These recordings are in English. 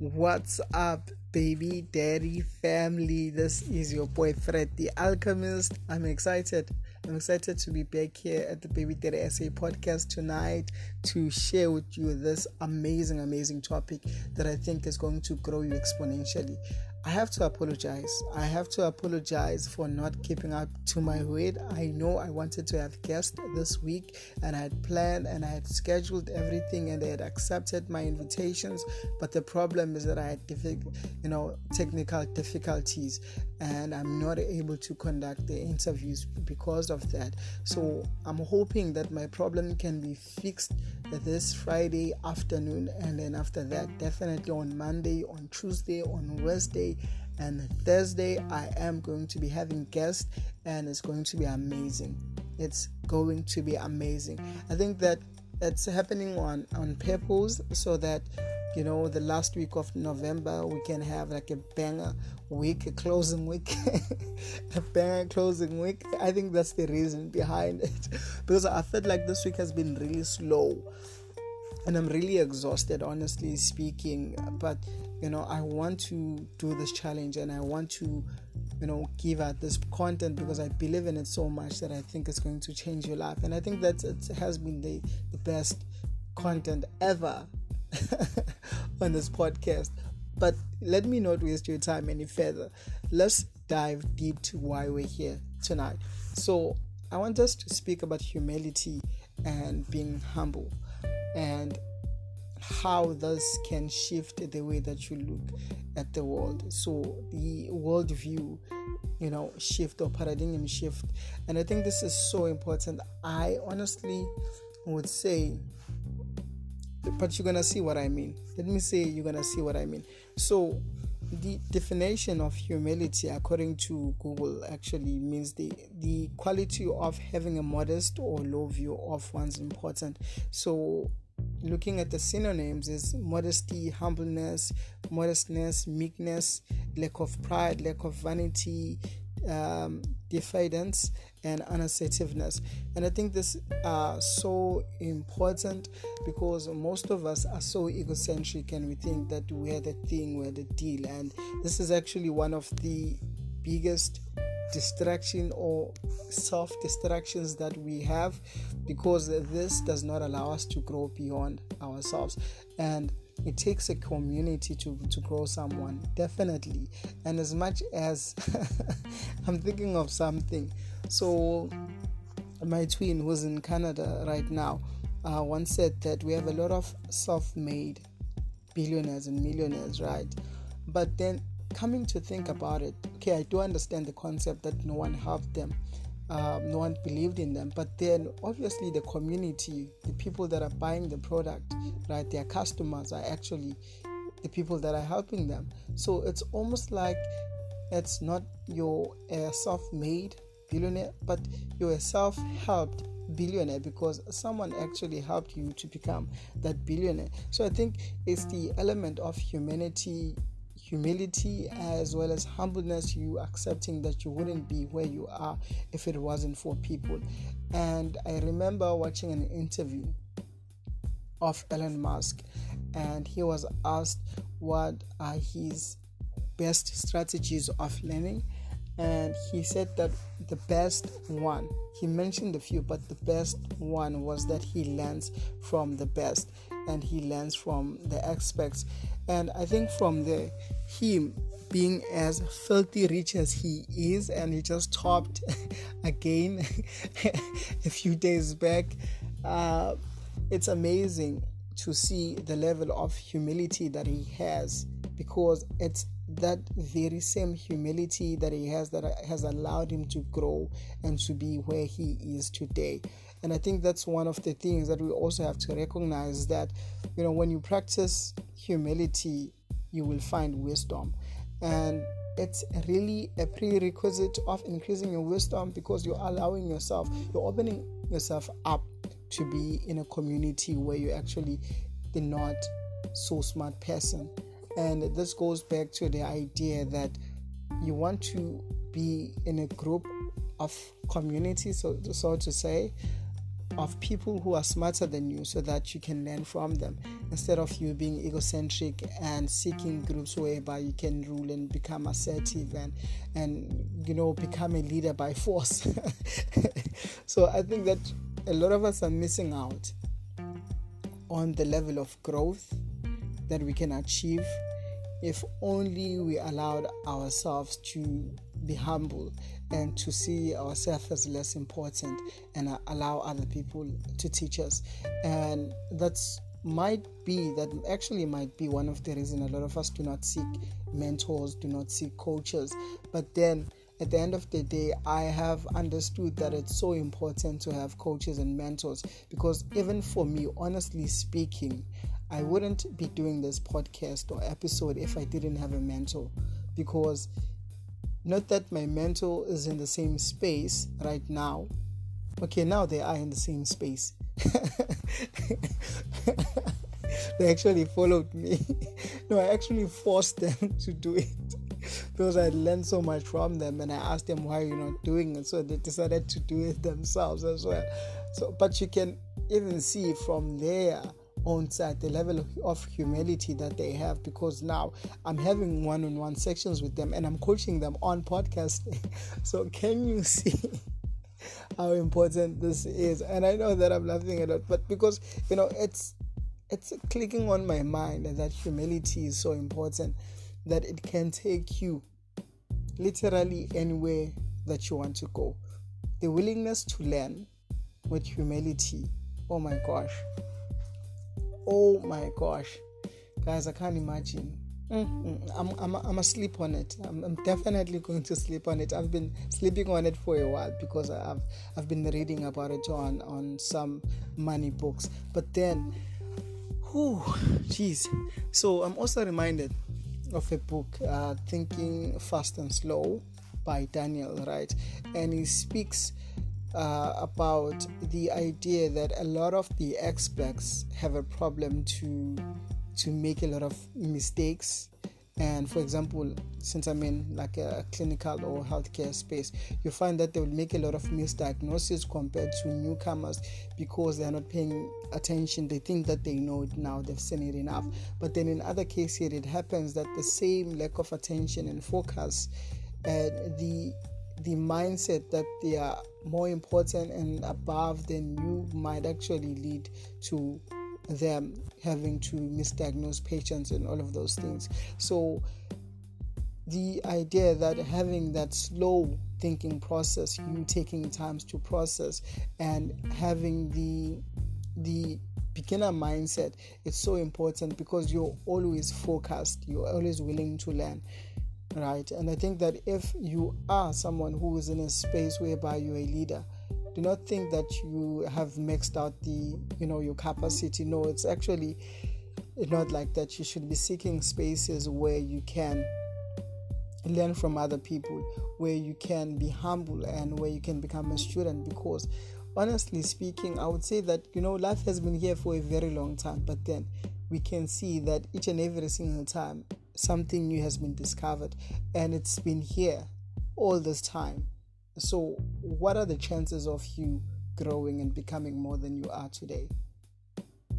What's up, baby daddy family? This is your boy Fred the Alchemist. I'm excited. I'm excited to be back here at the Baby Daddy SA podcast tonight to share with you this amazing, amazing topic that I think is going to grow you exponentially. I have to apologize. I have to apologize for not keeping up to my word. I know I wanted to have guests this week and I had planned and I had scheduled everything and they had accepted my invitations, but the problem is that I had you know, technical difficulties and I'm not able to conduct the interviews because of that. So I'm hoping that my problem can be fixed this Friday afternoon and then after that definitely on Monday, on Tuesday, on Wednesday and Thursday I am going to be having guests and it's going to be amazing. It's going to be amazing. I think that it's happening on on purpose so that you know the last week of November we can have like a banger week, a closing week, a banger closing week. I think that's the reason behind it because I felt like this week has been really slow and I'm really exhausted, honestly speaking. But you know, I want to do this challenge and I want to, you know, give out this content because I believe in it so much that I think it's going to change your life. And I think that it has been the, the best content ever on this podcast. But let me not waste your time any further. Let's dive deep to why we're here tonight. So, I want us to speak about humility and being humble and how this can shift the way that you look at the world. So the worldview, you know, shift or paradigm shift. And I think this is so important. I honestly would say, but you're gonna see what I mean. Let me say you're gonna see what I mean. So the definition of humility according to google actually means the the quality of having a modest or low view of one's important so looking at the synonyms is modesty humbleness modestness meekness lack of pride lack of vanity um, diffidence and unassertiveness. And i think this are so important because most of us are so egocentric and we think that we're the thing we're the deal. And this is actually one of the biggest distraction or self distractions that we have because this does not allow us to grow beyond ourselves. And it takes a community to, to grow someone definitely. And as much as i'm thinking of something so my twin who's in canada right now uh, once said that we have a lot of self-made billionaires and millionaires right? But then coming to think about it okay i do understand the concept that no one helped them um, no one believed in them. But then, obviously, the community, the people that are buying the product, right, their customers are actually the people that are helping them. So it's almost like it's not your uh, self-made billionaire, but you're a self-helped billionaire because someone actually helped you to become that billionaire. So I think it's the element of humanity humility as well as humbleness, you accepting that you wouldn't be where you are if it wasn't for people. And I remember watching an interview of Elon Musk, and he was asked what are his best strategies of learning and he said that the best one he mentioned a few but the best one was that he learns from the best and he learns from the experts and i think from the him being as filthy rich as he is and he just topped again a few days back uh, it's amazing to see the level of humility that he has because it's that very same humility that he has that has allowed him to grow and to be where he is today. And i think that's one of the things that we also have to recognize that you know when you practice humility you will find wisdom. And it's really a prerequisite of increasing your wisdom because you're allowing yourself you're opening yourself up to be in a community where you're actually the not so smart person and this goes back to the idea that you want to be in a group of community, so, so to say, of people who are smarter than you so that you can learn from them. Instead of you being egocentric and seeking groups whereby you can rule and become assertive and and you know become a leader by force. So i think that a lot of us are missing out on the level of growth that we can achieve if only we allowed ourselves to be humble and to see ourselves as less important and allow other people to teach us. And that's might be that actually might be one of the reasons a lot of us do not seek mentors, do not seek coaches. But then at the end of the day, I have understood that it's so important to have coaches and mentors because even for me, honestly speaking, I wouldn't be doing this podcast or episode if I didn't have a mentor because not that my mentor is in the same space right now. Okay, now they are in the same space. they actually followed me. no, I actually forced them to do it because I learned so much from them and I asked them why you're not doing it. So they decided to do it themselves as well. So but you can even see from there the level of humility that they have because now I'm having one on one sections with them and I'm coaching them on podcasting. so, can you see? how important this is and i know that i'm laughing a lot but because you know it's it's clicking on my mind that humility is so important that it can take you literally anywhere that you want to go the willingness to learn with humility oh my gosh Oh my gosh, guys, I can't imagine. Mm-hmm. I'm, I'm, I'm asleep on it. I'm, I'm, definitely going to sleep on it. I've been sleeping on it for a while because I've I've been reading about it on on some money books. But then, whew, jeez. So I'm also reminded of a book, uh, Thinking Fast and Slow, by Daniel Wright, and he speaks uh, about the idea that a lot of the experts have a problem to to make a lot of mistakes. And for example since i'm in like a clinical or healthcare space you find that they will make a lot of misdiagnoses compared to newcomers because they are not paying attention. They think that they know it now they've seen it enough. But then in other cases it happens that the same lack of attention and focus and the the mindset that they are more important and above than you might actually lead to them having to misdiagnose patients and all of those things. So, the idea that having that slow thinking process, you taking times to process, and having the the beginner mindset, it's so important because you're always focused, you're always willing to learn right? And I think that if you are someone who is in a space whereby you're a leader, do not think that you have maxed out the, you know, your capacity. No, it's actually not like that. You should be seeking spaces where you can learn from other people, where you can be humble and where you can become a student because honestly speaking, I would say that you know life has been here for a very long time, but then we can see that each and every single time something new has been discovered and it's been here all this time. So, what are the chances of you growing and becoming more than you are today?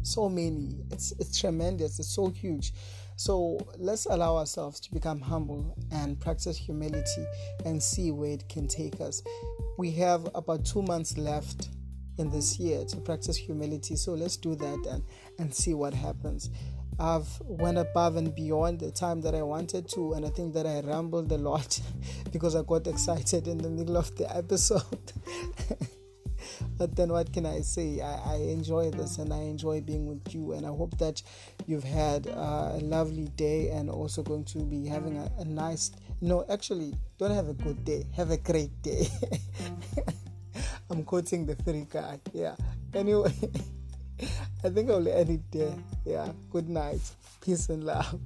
So many. It's it's tremendous. It's so huge. So let's allow ourselves to become humble and practice humility and see where it can take us. We have about two months left in this year to practice humility. So let's do that and, and see what happens. I've went above and beyond the time that I wanted to, and I think that I rambled a lot because I got excited in the middle of the episode. but then, what can I say? I, I, enjoy this and I enjoy being with you, and I hope that you've had uh, a lovely day and also going to be having a, a nice. No, actually, don't have a good day. Have a great day. I'm quoting the free guy. Yeah. Anyway. I think I'll end it there. Yeah. Good night. Peace and love.